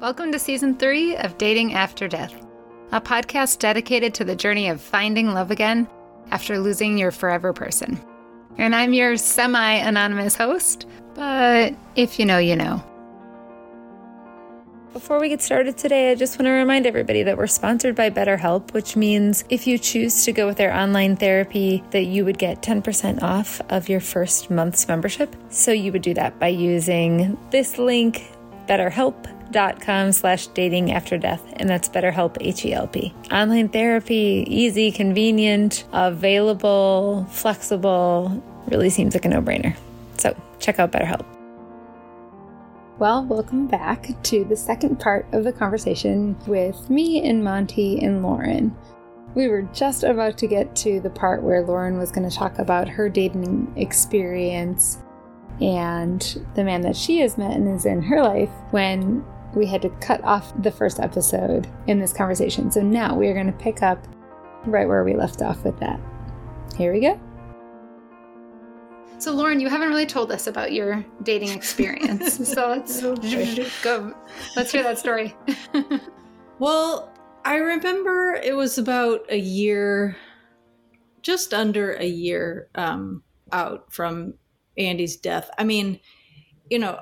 Welcome to season three of Dating After Death, a podcast dedicated to the journey of finding love again after losing your forever person. And I'm your semi anonymous host, but if you know, you know. Before we get started today, I just want to remind everybody that we're sponsored by BetterHelp, which means if you choose to go with their online therapy, that you would get 10% off of your first month's membership. So you would do that by using this link, betterhelp.com slash dating after death. And that's BetterHelp, H-E-L-P. Online therapy, easy, convenient, available, flexible, really seems like a no-brainer. So check out BetterHelp. Well, welcome back to the second part of the conversation with me and Monti and Lauren. We were just about to get to the part where Lauren was going to talk about her dating experience and the man that she has met and is in her life when we had to cut off the first episode in this conversation. So now we are going to pick up right where we left off with that. Here we go. So, Lauren, you haven't really told us about your dating experience. so let's go. Let's hear that story. well, I remember it was about a year, just under a year um, out from Andy's death. I mean, you know,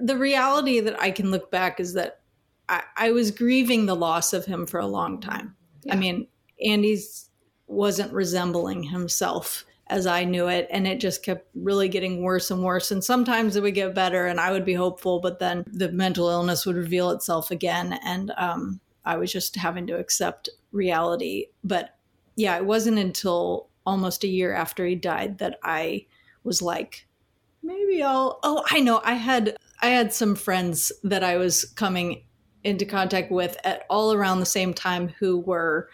the reality that I can look back is that I, I was grieving the loss of him for a long time. Yeah. I mean, Andy's wasn't resembling himself as I knew it. And it just kept really getting worse and worse. And sometimes it would get better and I would be hopeful, but then the mental illness would reveal itself again. And um, I was just having to accept reality. But yeah, it wasn't until almost a year after he died that I was like, maybe I'll, oh, I know. I had, I had some friends that I was coming into contact with at all around the same time who were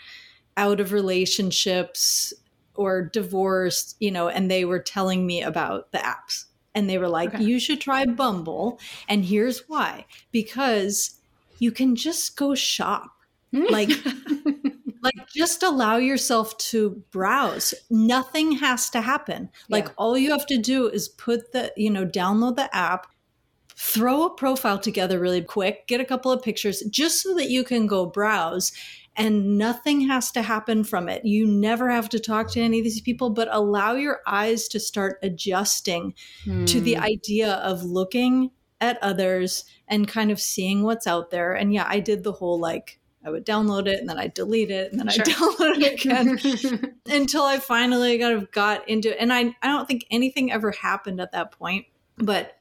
out of relationships or divorced, you know, and they were telling me about the apps. And they were like, okay. you should try Bumble. And here's why because you can just go shop. Hmm. like, like just allow yourself to browse. Nothing has to happen. Like, yeah. all you have to do is put the, you know, download the app, throw a profile together really quick, get a couple of pictures just so that you can go browse and nothing has to happen from it. You never have to talk to any of these people, but allow your eyes to start adjusting hmm. to the hmm. idea of looking at others and kind of seeing what's out there. And yeah, I did the whole like, I would download it and then I'd delete it and then sure. I download it again until I finally kind of got into it. And I, I don't think anything ever happened at that point, but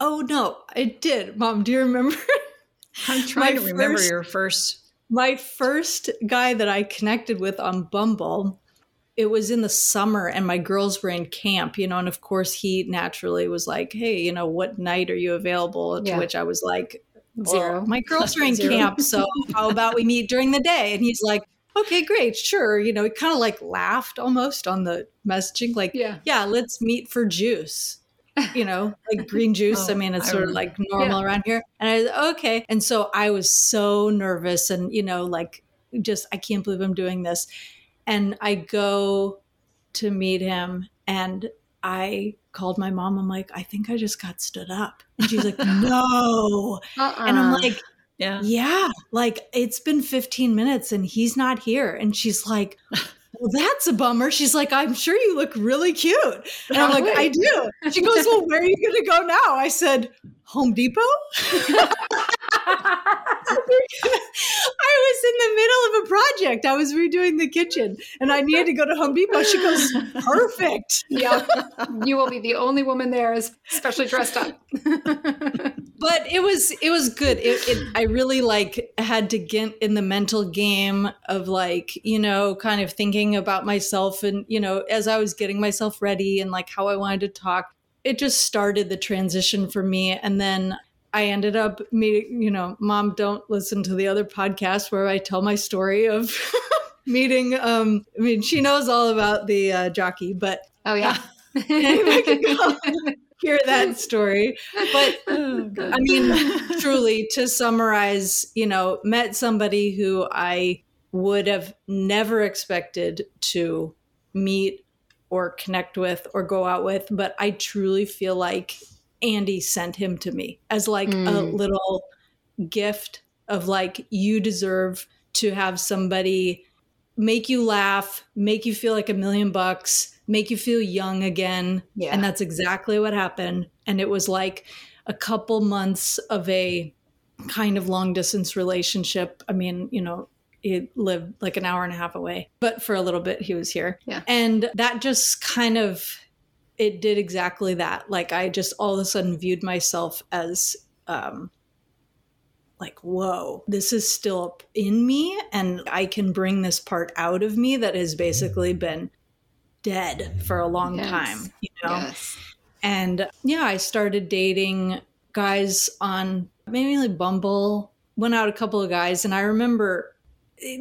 oh no, it did. Mom, do you remember? I'm trying to remember first, your first my first guy that I connected with on Bumble, it was in the summer and my girls were in camp, you know, and of course he naturally was like, Hey, you know, what night are you available? To which I was like, Zero. my girls are in camp, so how about we meet during the day? And he's like, Okay, great, sure. You know, he kind of like laughed almost on the messaging, like, yeah, yeah, let's meet for juice you know, like green juice. oh, I mean, it's I sort of like normal yeah. around here. And I was okay. And so I was so nervous and, you know, like just, I can't believe I'm doing this. And I go to meet him and I called my mom. I'm like, I think I just got stood up. And she's like, no. Uh-uh. And I'm uh-uh. like, yeah. Yeah. Like it's been 15 minutes and he's not here. And she's like, well, that's a bummer. She's like, I'm sure you look really cute. And I'm like, I do. She goes, Well, where are you going to go now? I said, Home Depot. I was in the middle of a project. I was redoing the kitchen and I needed to go to Home Depot. She goes, Perfect. Yeah. You will be the only woman there, especially dressed up. but it was it was good. It, it, I really like had to get in the mental game of like, you know, kind of thinking about myself and, you know, as I was getting myself ready and like how I wanted to talk. It just started the transition for me. And then I ended up meeting, you know, mom, don't listen to the other podcast where I tell my story of meeting. Um, I mean, she knows all about the uh, jockey, but oh yeah, uh, hear that story. But oh, I mean, truly, to summarize, you know, met somebody who I would have never expected to meet or connect with or go out with, but I truly feel like Andy sent him to me as like mm. a little gift of like you deserve to have somebody make you laugh, make you feel like a million bucks, make you feel young again. Yeah. And that's exactly what happened. And it was like a couple months of a kind of long distance relationship. I mean, you know, he lived like an hour and a half away, but for a little bit he was here. Yeah. And that just kind of it did exactly that. Like I just all of a sudden viewed myself as um like whoa this is still in me and i can bring this part out of me that has basically been dead for a long Yes. time you know Yes. and yeah, I started dating guys on mainly Bumble. Went out a couple of guys, and I remember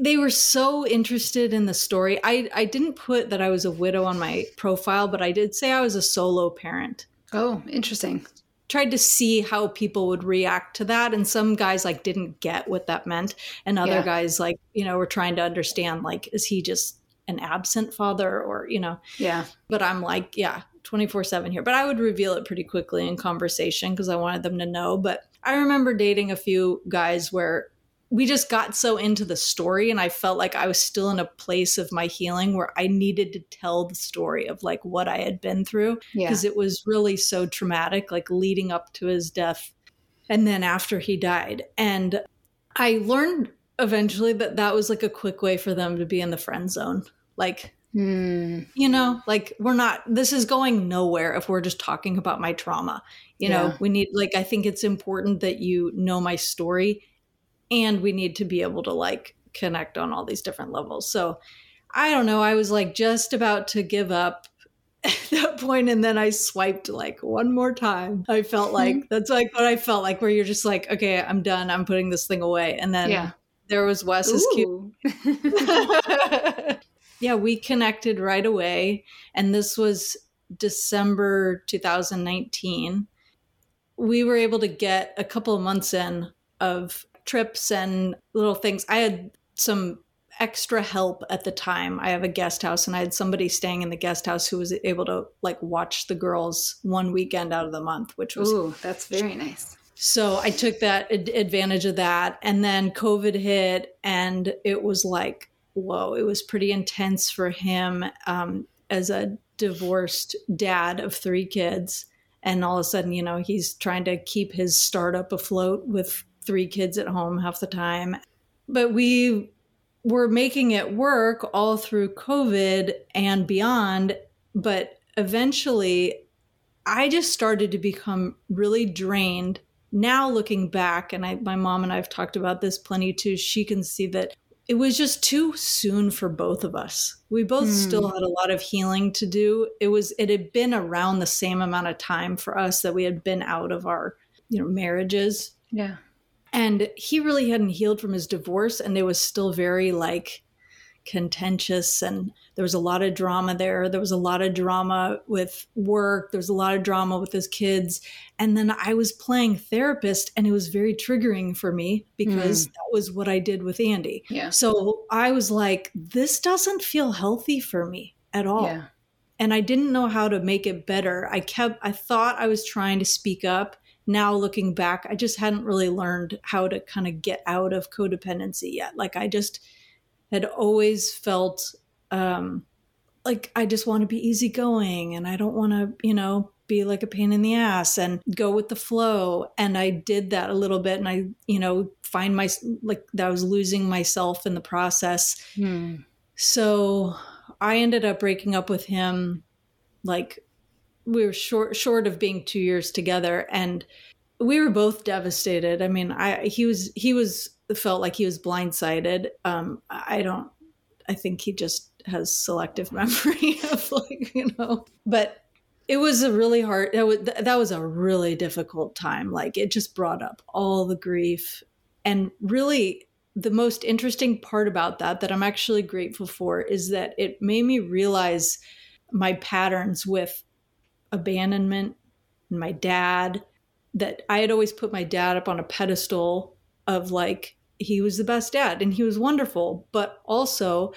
they were so interested in the story. I, I didn't put that I was a widow on my profile, but I did say I was a solo parent. Oh, interesting. Tried to see how people would react to that. And some guys like didn't get what that meant. And other Yeah. guys like, you know, were trying to understand like, is he just an absent father or, you know, Yeah. but I'm like, yeah, 24 7 here. But I would reveal it pretty quickly in conversation because I wanted them to know. But I remember dating a few guys where we just got so into the story and I felt like I was still in a place of my healing where I needed to tell the story of like what I had been through Yeah. because it was really so traumatic, like leading up to his death and then after he died. And I learned eventually that that was like a quick way for them to be in the friend zone. Like, Hmm. you know like we're not this is going nowhere if we're just talking about my trauma you know we need like i think it's important that you know my story and we need to be able to like connect on all these different levels so i don't know i was like just about to give up at that point and then i swiped like one more time i felt mm-hmm. like that's like what i felt like where you're just like okay i'm done i'm putting this thing away and then Yeah. there was wes's cue. Yeah, we connected right away. And this was December 2019. We were able to get a couple of months in of trips and little things. I had some extra help at the time. I have a guest house and I had somebody staying in the guest house who was able to like watch the girls one weekend out of the month, which was Ooh, that's very nice. so I took that ad- advantage of that. And then COVID hit, and it was like, whoa, it was pretty intense for him um, as a divorced dad of three kids. And all of a sudden, you know, he's trying to keep his startup afloat with three kids at home half the time. But we were making it work all through COVID and beyond. But eventually, I just started to become really drained. Now looking back, and I, my mom and I have talked about this plenty too, she can see that it was just too soon for both of us. We both Hmm. still had a lot of healing to do. It was it had been around the same amount of time for us that we had been out of our, you know, marriages. Yeah. And he really hadn't healed from his divorce and it was still very like contentious and there was a lot of drama there. There was a lot of drama with work. There was a lot of drama with his kids. And then I was playing therapist and it was very triggering for me because hmm. that was what I did with Andy. Yeah. So I was like, this doesn't feel healthy for me at all. Yeah. And I didn't know how to make it better. I kept, I thought I was trying to speak up. Now looking back, I just hadn't really learned how to kind of get out of codependency yet. Like I just had always felt um, like I just want to be easygoing and I don't want to, you know, be like a pain in the ass and go with the flow. And I did that a little bit and I, you know, find my, like that I was losing myself in the process. Hmm. So I ended up breaking up with him like we were short short of being 2 years together and we were both devastated. I mean, I he was he was felt like he was blindsided. Um I don't I think he just has selective memory of like, you know. But it was a really hard that was, that was a really difficult time. Like it just brought up all the grief and really the most interesting part about that that I'm actually grateful for is that it made me realize my patterns with abandonment and my dad that I had always put my dad up on a pedestal of like he was the best dad and he was wonderful but also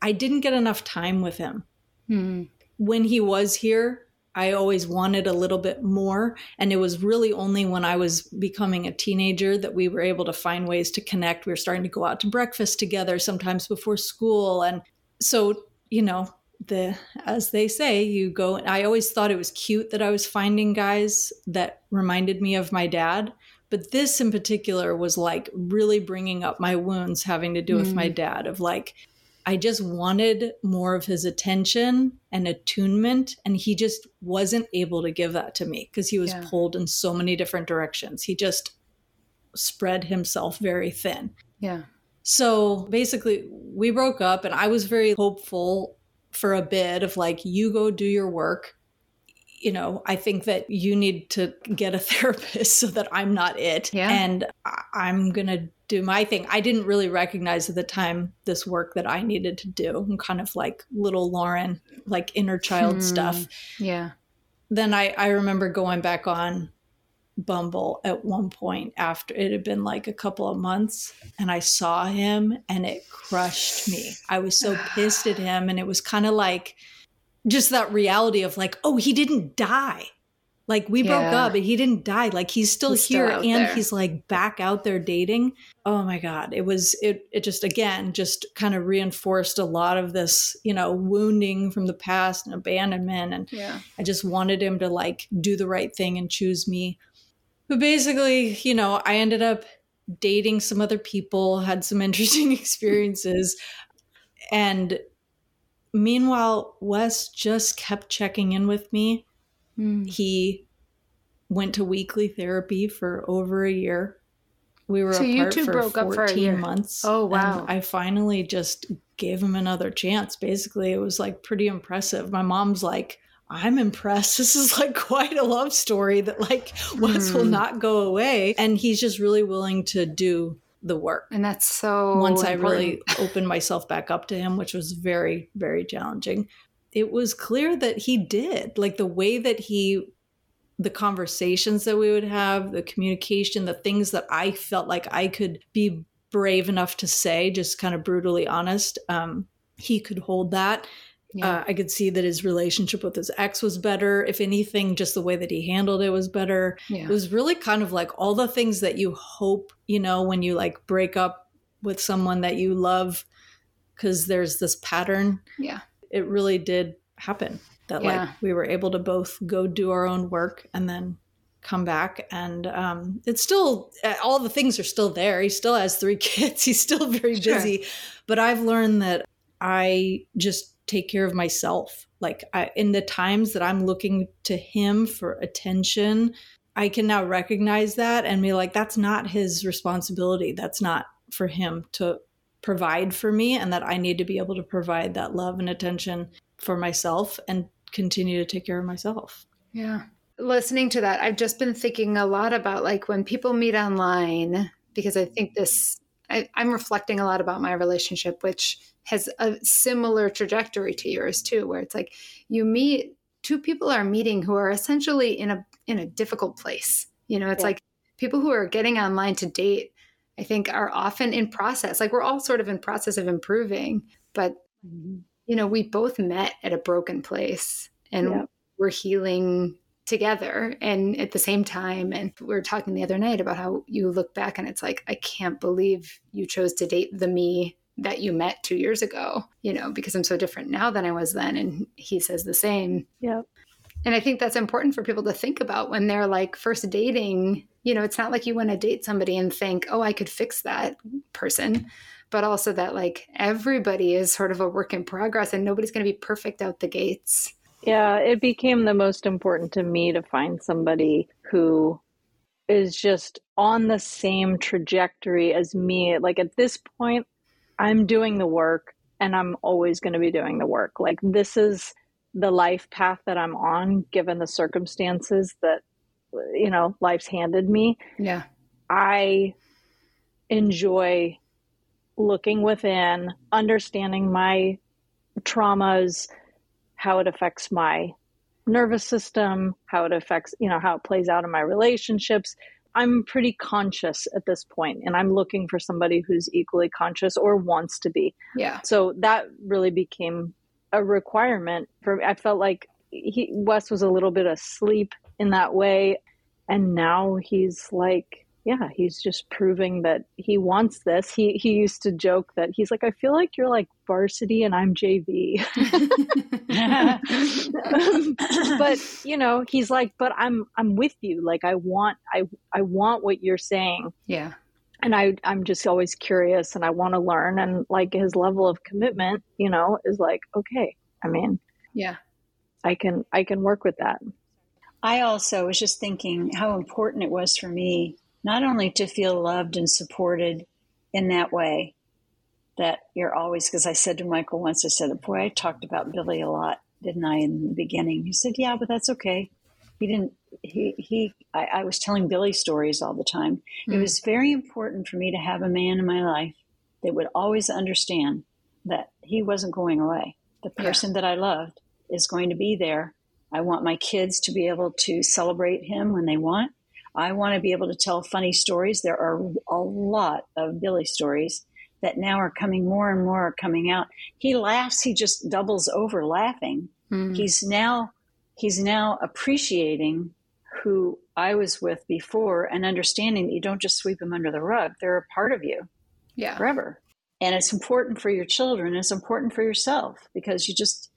I didn't get enough time with him Hmm. when he was here I always wanted a little bit more. And it was really only when I was becoming a teenager that we were able to find ways to connect. We were starting to go out to breakfast together, sometimes before school. And so, you know, the as they say, you go I always thought it was cute that I was finding guys that reminded me of my dad. But this in particular was like really bringing up my wounds having to do mm. with my mm. dad of like, I just wanted more of his attention and attunement. And he just wasn't able to give that to me because he was yeah. pulled in so many different directions. He just spread himself very thin. Yeah. So basically, we broke up, and I was very hopeful for a bit of like, you go do your work. You know, I think that you need to get a therapist so that I'm not it. Yeah. And I'm going to do my thing. I didn't really recognize at the time this work that I needed to do. I'm kind of like little Lauren, like inner child hmm. stuff. Yeah. Then I, I remember going back on Bumble at one point after it had been like a couple of months and I saw him and it crushed me. I was so pissed at him and it was kind of like just that reality of like, oh, he didn't die. Like we yeah. broke up, and he didn't die. Like he's still he's here still and there. he's like back out there dating. Oh my god, it was it it just again just kind of reinforced a lot of this, you know, wounding from the past and abandonment and yeah. I just wanted him to like do the right thing and choose me. But basically, you know, I ended up dating some other people, had some interesting experiences and meanwhile, Wes just kept checking in with me Mm. He went to weekly therapy for over a year. We were so apart for broke 14 up for months. Oh wow. I finally just gave him another chance. Basically, it was like pretty impressive. My mom's like, I'm impressed. This is like quite a love story that like Wes mm. will not go away. And he's just really willing to do the work. And that's so once important. I really opened myself back up to him, which was very, very challenging it was clear that he did like the way that he the conversations that we would have the communication the things that i felt like i could be brave enough to say just kind of brutally honest um, he could hold that yeah. uh, i could see that his relationship with his ex was better if anything just the way that he handled it was better yeah. it was really kind of like all the things that you hope you know when you like break up with someone that you love because there's this pattern yeah it really did happen that yeah. like we were able to both go do our own work and then come back and um, it's still all the things are still there he still has three kids he's still very sure. busy but i've learned that i just take care of myself like I, in the times that i'm looking to him for attention i can now recognize that and be like that's not his responsibility that's not for him to provide for me and that I need to be able to provide that love and attention for myself and continue to take care of myself. Yeah. Listening to that, I've just been thinking a lot about like when people meet online, because I think this, I, I'm reflecting a lot about my relationship, which has a similar trajectory to yours too, where it's like you meet two people are meeting who are essentially in a in a difficult place. You know, it's yeah. like people who are getting online to date I think are often in process. Like we're all sort of in process of improving, but mm-hmm. you know, we both met at a broken place and yeah. we're healing together and at the same time and we were talking the other night about how you look back and it's like I can't believe you chose to date the me that you met 2 years ago, you know, because I'm so different now than I was then and he says the same. Yeah. And I think that's important for people to think about when they're like first dating you know, it's not like you want to date somebody and think, oh, I could fix that person, but also that like everybody is sort of a work in progress and nobody's going to be perfect out the gates. Yeah, it became the most important to me to find somebody who is just on the same trajectory as me. Like at this point, I'm doing the work and I'm always going to be doing the work. Like this is the life path that I'm on, given the circumstances that you know life's handed me yeah i enjoy looking within understanding my traumas how it affects my nervous system how it affects you know how it plays out in my relationships i'm pretty conscious at this point and i'm looking for somebody who's equally conscious or wants to be. Yeah. So that really became a requirement for me i felt like he Wes was a little bit asleep in that way, and now he's like yeah, he's just proving that he wants this. He he used to joke that he's like, I feel like you're like varsity and I'm JV. but you know, he's like, but I'm I'm with you. Like I want I I want what you're saying. Yeah. And I I'm just always curious and I want to learn and like his level of commitment, you know, is like, okay. I mean, yeah. I can I can work with that. I also was just thinking how important it was for me not only to feel loved and supported in that way, that you're always, because I said to Michael once, I said, Boy, I talked about Billy a lot, didn't I, in the beginning? He said, Yeah, but that's okay. He didn't, he, he, I, I was telling Billy stories all the time. Mm. It was very important for me to have a man in my life that would always understand that he wasn't going away. The person yeah. that I loved is going to be there. I want my kids to be able to celebrate him when they want. I want to be able to tell funny stories. There are a lot of Billy stories that now are coming more and more are coming out. He laughs, he just doubles over laughing. Mm. He's now he's now appreciating who I was with before and understanding that you don't just sweep them under the rug. They're a part of you. Yeah. Forever. And it's important for your children, it's important for yourself because you just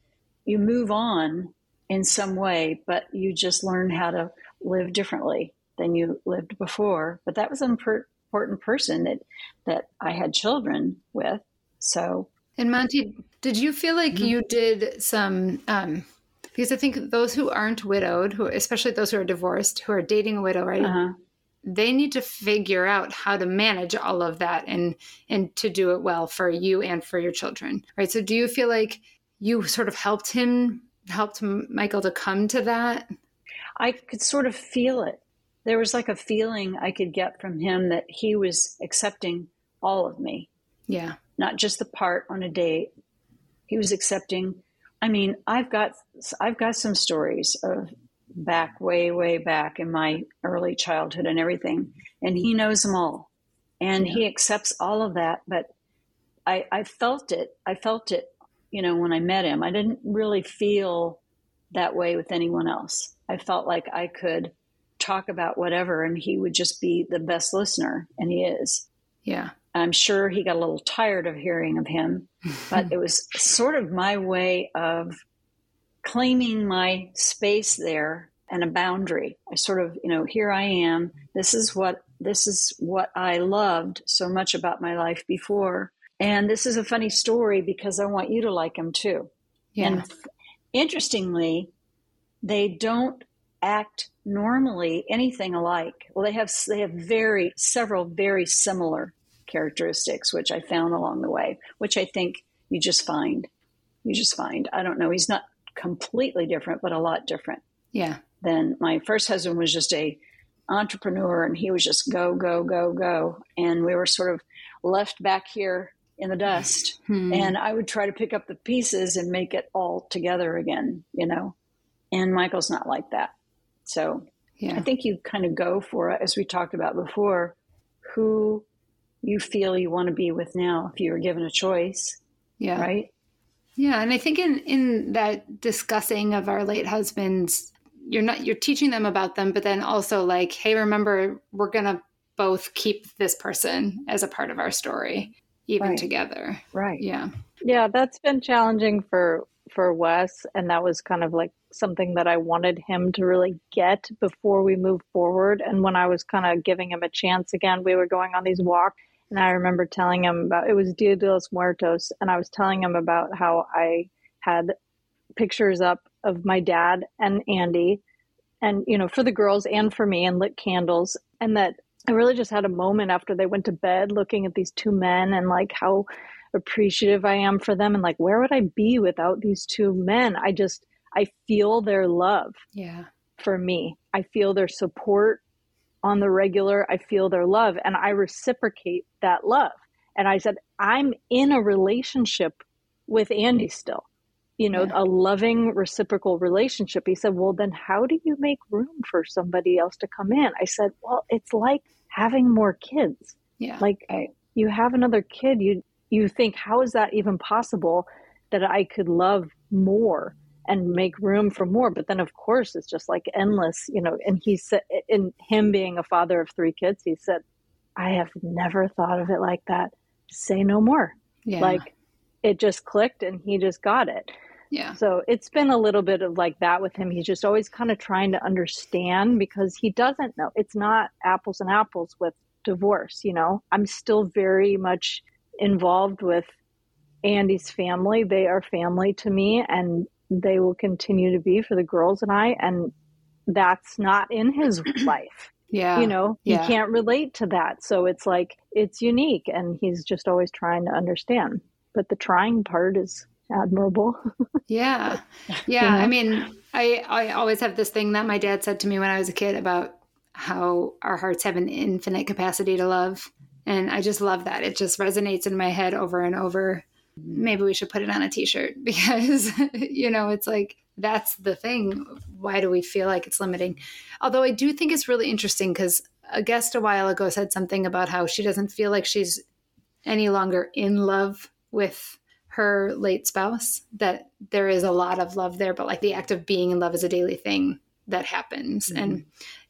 you move on in some way, but you just learn how to live differently than you lived before. But that was an important person that that I had children with. So, and Monti, did you feel like mm-hmm. you did some? Um, because I think those who aren't widowed, who especially those who are divorced, who are dating a widow, right? Uh-huh. They need to figure out how to manage all of that and and to do it well for you and for your children, right? So, do you feel like you sort of helped him, helped Michael to come to that? I could sort of feel it there was like a feeling I could get from him that he was accepting all of me. Yeah. Not just the part on a date. He was accepting. I mean, I've got I've got some stories of back way way back in my early childhood and everything, and he knows them all, and yeah. he accepts all of that. But I I felt it. I felt it. You know, when I met him, I didn't really feel that way with anyone else. I felt like I could talk about whatever and he would just be the best listener and he is. Yeah. I'm sure he got a little tired of hearing of him but it was sort of my way of claiming my space there and a boundary. I sort of you know here i am. This is what this is what i loved so much about my life before. And this is a funny story because i want you to like him too. Yeah. and interestingly they don't act normally anything alike. Well, they have they have very several very similar characteristics, which I found along the way, which I think you just find. You just find. I don't know. He's not completely different, but a lot different. Yeah. Then my first husband was just a entrepreneur, and he was just go go go go, and we were sort of left back here in the dust, hmm. and I would try to pick up the pieces and make it all together again. You know. And Michael's not like that. So yeah. I think you kind of go for it, as we talked about before, who you feel you want to be with now if you were given a choice. Yeah. Right. Yeah. And I think in, in that discussing of our late husbands, you're not, you're teaching them about them, but then also like, hey, remember, we're going to both keep this person as a part of our story, even right. together. Right. Yeah. Yeah. That's been challenging for, for Wes. And that was kind of like something that I wanted him to really get before we moved forward. And when I was kind of giving him a chance again, we were going on these walks. And I remember telling him about it was Dia de los Muertos. And I was telling him about how I had pictures up of my dad and Andy, and, you know, for the girls and for me, and lit candles. And that I really just had a moment after they went to bed looking at these two men and like how appreciative I am for them and like where would I be without these two men? I just I feel their love. Yeah. For me, I feel their support on the regular. I feel their love and I reciprocate that love. And I said, I'm in a relationship with Andy still, you know, yeah. a loving reciprocal relationship. He said, Well, then how do you make room for somebody else to come in? I said, Well, it's like having more kids. Yeah. Like I, you have another kid, you you think, how is that even possible that I could love more and make room for more. But then, of course, it's just like endless, you know. And he said, in him being a father of three kids, he said, I have never thought of it like that. Say no more. Yeah. Like it just clicked and he just got it. Yeah. So it's been a little bit of like that with him. He's just always kind of trying to understand because he doesn't know. It's not apples and apples with divorce, you know. I'm still very much involved with Andy's family. They are family to me and they will continue to be for the girls and I and that's not in his life. Yeah. You know, yeah. he can't relate to that. So it's like it's unique and he's just always trying to understand. But the trying part is admirable. yeah. Yeah. I mean, I, I always have this thing that my dad said to me when I was a kid about how our hearts have an infinite capacity to love. And I just love that. It just resonates in my head over and over. Maybe we should put it on a t shirt because, you know, it's like that's the thing. Why do we feel like it's limiting? Although I do think it's really interesting because a guest a while ago said something about how she doesn't feel like she's any longer in love with her late spouse, that there is a lot of love there, but like the act of being in love is a daily thing that happens. Mm-hmm. And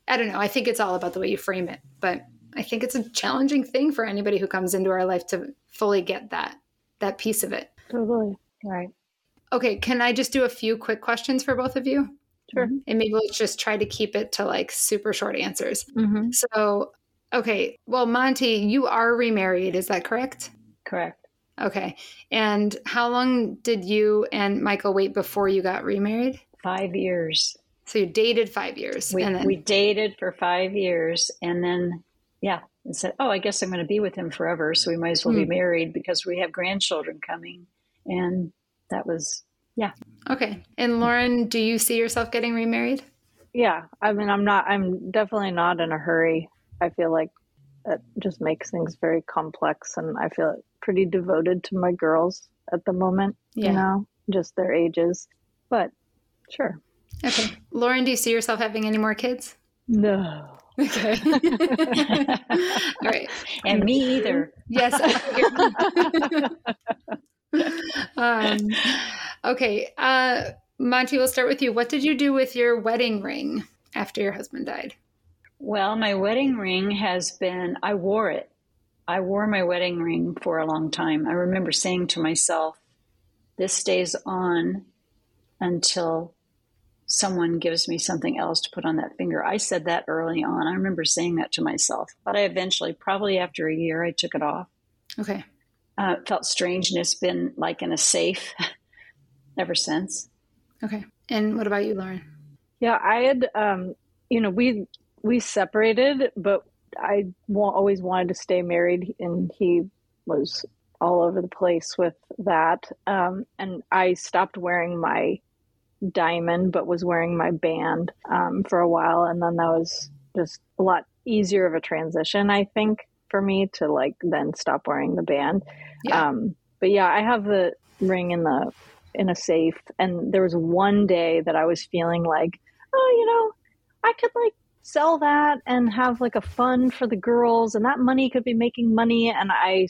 I don't know, I think it's all about the way you frame it, but I think it's a challenging thing for anybody who comes into our life to fully get that that piece of it. Totally. Right. Okay, can I just do a few quick questions for both of you? Sure. And maybe let's just try to keep it to like super short answers. Mm-hmm. So, okay, well, Monti, you are remarried, is that correct? Correct. Okay. And how long did you and Michael wait before you got remarried? Five years. So you dated five years. We, then... we dated for five years and then, yeah, and said, oh, I guess I'm going to be with him forever. So we might as well mm. be hmm. married because we have grandchildren coming. And that was, yeah. Okay. And Lauren, do you see yourself getting remarried? Yeah. I mean, I'm not, I'm definitely not in a hurry. I feel like it just makes things very complex. And I feel pretty devoted to my girls at the moment, yeah. you know, just their ages. But sure. Okay. Lauren, do you see yourself having any more kids? No. Okay. All right. And me either. Yes. um, okay. Uh, Monti, we'll start with you. What did you do with your wedding ring after your husband died? Well, my wedding ring has been, I wore it. I wore my wedding ring for a long time. I remember saying to myself, this stays on until someone gives me something else to put on that finger. I said that early on. I remember saying that to myself, but I eventually, probably after a year, I took it off. Okay uh, felt strange and it's been like in a safe ever since. Okay. And what about you, Lauren? Yeah, I had, um, you know, we we separated, but I always wanted to stay married, and he was all over the place with that. Um, and I stopped wearing my diamond, but was wearing my band um, for a while, and then that was just a lot easier of a transition, I think, for me to like then stop wearing the band. Yeah. Um, but yeah, I have the ring in the in a safe, and there was one day that I was feeling like, oh, you know, I could like sell that and have like a fund for the girls, and that money could be making money. And I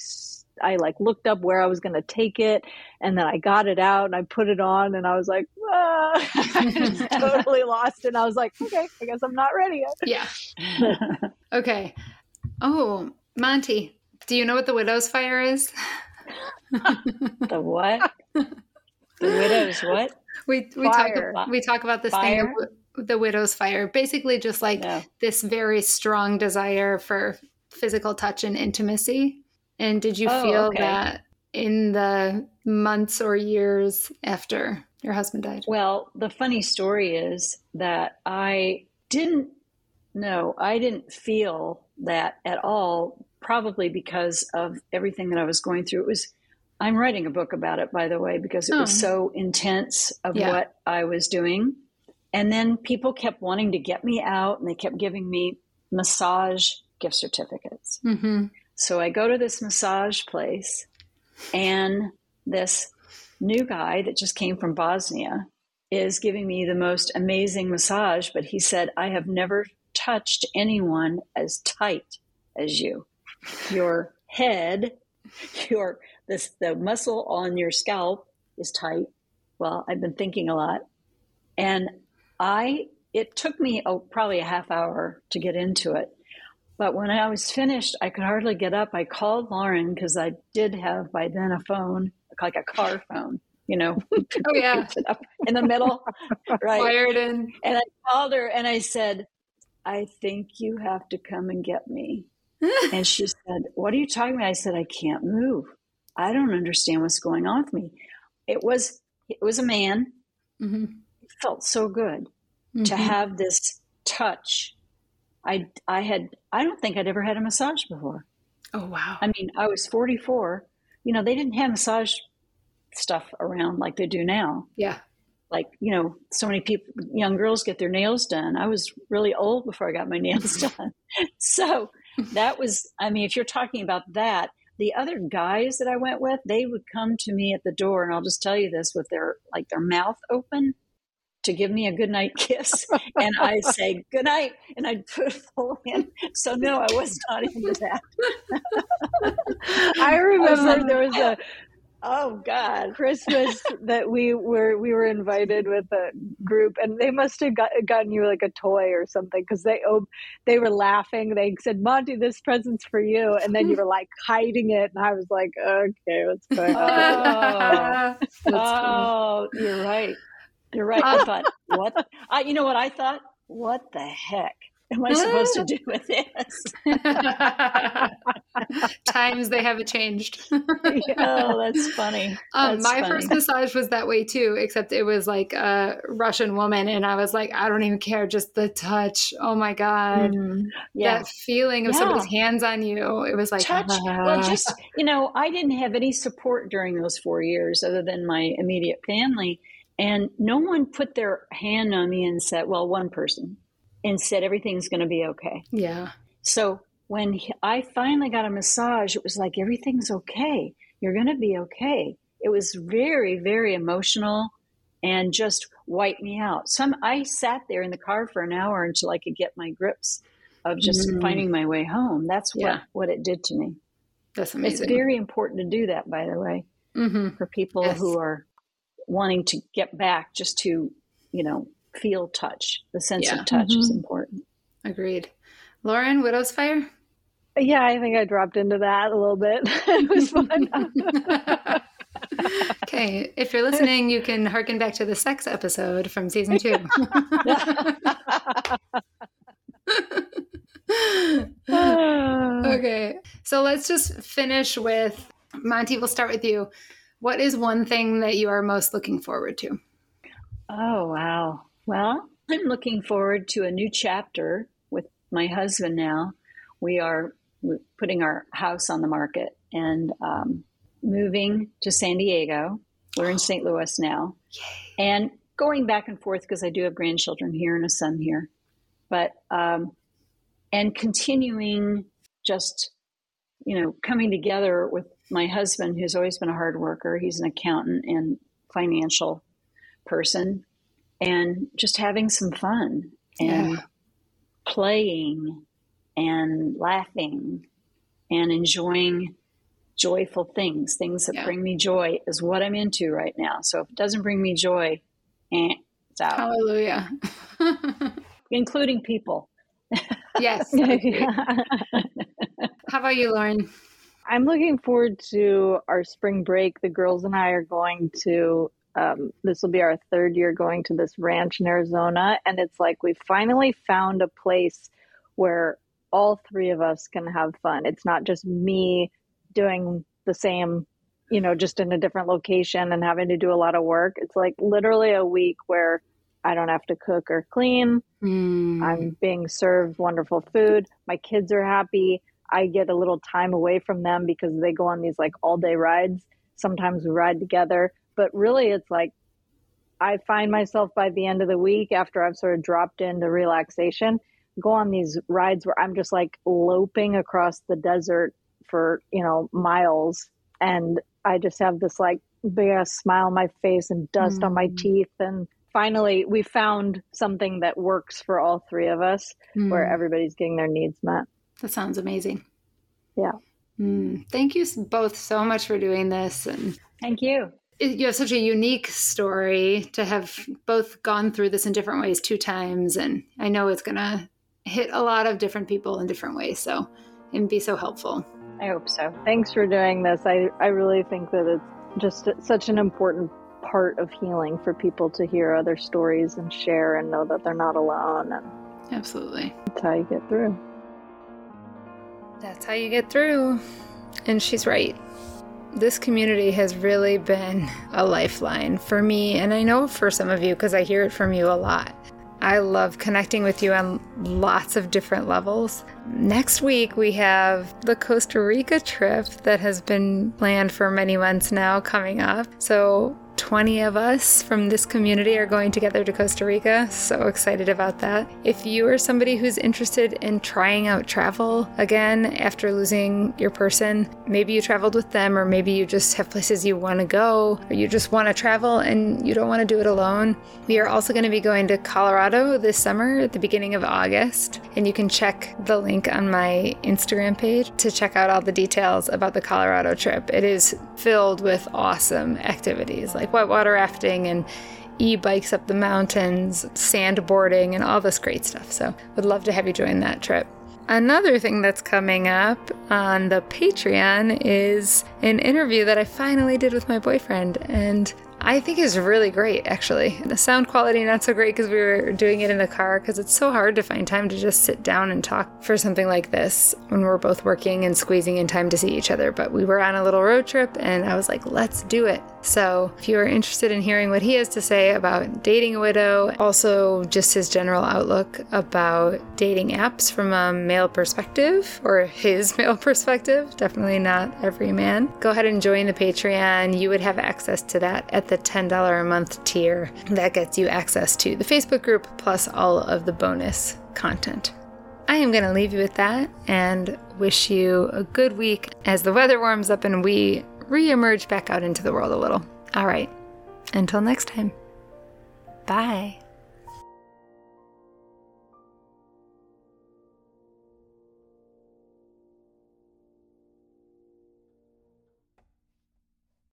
I like looked up where I was going to take it, and then I got it out and I put it on, and I was like, ah, totally lost. And I was like, okay, I guess I'm not ready yet. Yeah. okay. Oh, Monti, do you know what the widow's fire is? the what? The widow's what? We we fire. talk we talk about this fire? thing the widow's fire. Basically just like no. this very strong desire for physical touch and intimacy. And did you oh, feel okay. that in the months or years after your husband died? Well, the funny story is that I didn't know, I didn't feel that at all, probably because of everything that I was going through. It was, I'm writing a book about it, by the way, because it oh. was so intense of yeah. what I was doing. And then people kept wanting to get me out and they kept giving me massage gift certificates. Mm-hmm. So I go to this massage place and this new guy that just came from Bosnia is giving me the most amazing massage. But he said, I have never touched anyone as tight as you. Your head, your this the muscle on your scalp is tight. Well, I've been thinking a lot And I, it took me oh, probably a half hour to get into it. But when I was finished, I could hardly get up. I called Lauren because I did have by then a phone, like a car phone, you know. Oh, yeah. in the middle, right? Wired in. And I called her and I said, I think you have to come and get me. and she said, What are you talking about? I said, I can't move. I don't understand what's going on with me. It was it was a man. Mm-hmm. It felt so good Mm-hmm. to have this touch. I I had I don't think I'd ever had a massage before. Oh wow. I mean, I was 44. You know, they didn't have massage stuff around like they do now. Yeah. Like, you know, so many people, young girls get their nails done. I was really old before I got my nails done. so that was, I mean, if you're talking about that, the other guys that I went with, they would come to me at the door, and I'll just tell you this with their like their mouth open to give me a goodnight kiss, and I'd say good night, and I'd put a full in. So no, I was not into that. I remember there was a Oh God, Christmas that we were we were invited with a group, and they must have got, gotten you like a toy or something because they oh, they were laughing. They said, "Monti, this present's for you," and then you were like hiding it, and I was like, "Okay, what's going on?" Oh, oh you're right. You're right. I thought, what? I, you know what I thought? What the heck am I supposed to do with this? Times they haven't changed. Oh, that's funny. Um, That's my funny. first massage was that way too, except it was like a Russian woman, and I was like, I don't even care, just the touch. Oh my god, Mm, yeah. that feeling of Yeah. somebody's hands on you. It was like touch. Well, just you know, I didn't have any support during those four years other than my immediate family, and no one put their hand on me and said, "Well, one person," and said everything's going to be okay. yeah, So when he- I finally got a massage, it was like everything's okay. You're going to be okay. It was very, very emotional and just wiped me out. Some I sat there in the car for an hour until I could get my grips of just Mm. finding my way home. That's what Yeah. what it did to me. that's amazing. It's very important to do that, by the way, hmm for people Yes. who are wanting to get back just to, you know, feel touch. The sense Yeah. of touch is Mhm. important. Agreed. Lauren, Widow's Fire. Yeah, I think I dropped into that a little bit. it was fun. okay, if you're listening, you can harken back to the sex episode from season two. okay, so let's just finish with Monti. We'll start with you. What is one thing that you are most looking forward to? Oh, wow. Well, I'm looking forward to a new chapter with my husband now. We are putting our house on the market and um, moving to San Diego. We're in St. Louis now. And going back and forth because I do have grandchildren here and a son here. But, um, and continuing just, you know, coming together with my husband, who's always been a hard worker. He's an accountant and financial person and just having some fun and Yeah. playing and laughing and enjoying joyful things, things that Yeah. bring me joy is what I'm into right now. So if it doesn't bring me joy, eh, it's out, Hallelujah. including people. yes. How about you, Lauren? I'm looking forward to our spring break. The girls and I are going to, um, this will be our third year going to this ranch in Arizona. And it's like we finally found a place where all three of us can have fun. It's not just me doing the same, you know, just in a different location and having to do a lot of work. It's like literally a week where I don't have to cook or clean. Mm. I'm being served wonderful food. My kids are happy. I get a little time away from them because they go on these like all day rides. Sometimes we ride together, but really it's like I find myself by the end of the week after I've sort of dropped into relaxation, go on these rides where I'm just like loping across the desert for, you know, miles. And I just have this like big ass smile on my face and dust on my Mm. teeth. And finally, we found something that works for all three of us where Mm. everybody's getting their needs met. That sounds amazing. Yeah. Mm. Thank you both so much for doing this. And Thank you. you have such a unique story to have both gone through this in different ways two times and i know it's going to hit a lot of different people in different ways so and be so helpful i hope so thanks for doing this i, I really think that it's just such an important part of healing for people to hear other stories and share and know that they're not alone and absolutely that's how you get through that's how you get through and she's right this community has really been a lifeline for me, and I know for some of you because I hear it from you a lot. I love connecting with you on lots of different levels. Next week, we have the Costa Rica trip that has been planned for many months now coming up. So, 20 of us from this community are going together to Costa Rica. So excited about that. If you are somebody who's interested in trying out travel again after losing your person, maybe you traveled with them, or maybe you just have places you want to go, or you just want to travel and you don't want to do it alone, we are also going to be going to Colorado this summer at the beginning of August. And you can check the link on my Instagram page to check out all the details about the Colorado trip. It is filled with awesome activities. Like like whitewater rafting and e-bikes up the mountains, sandboarding, and all this great stuff. So would love to have you join that trip. Another thing that's coming up on the Patreon is an interview that I finally did with my boyfriend, and I think is really great, actually. The sound quality not so great because we were doing it in the car because it's so hard to find time to just sit down and talk for something like this when we're both working and squeezing in time to see each other. But we were on a little road trip and I was like, let's do it. So if you are interested in hearing what he has to say about dating a widow, also just his general outlook about dating apps from a male perspective or his male perspective, definitely not every man, go ahead and join the Patreon. You would have access to that at the $10 a month tier. That gets you access to the Facebook group plus all of the bonus content. I am going to leave you with that and wish you a good week as the weather warms up and we re emerge back out into the world a little. All right. Until next time. Bye.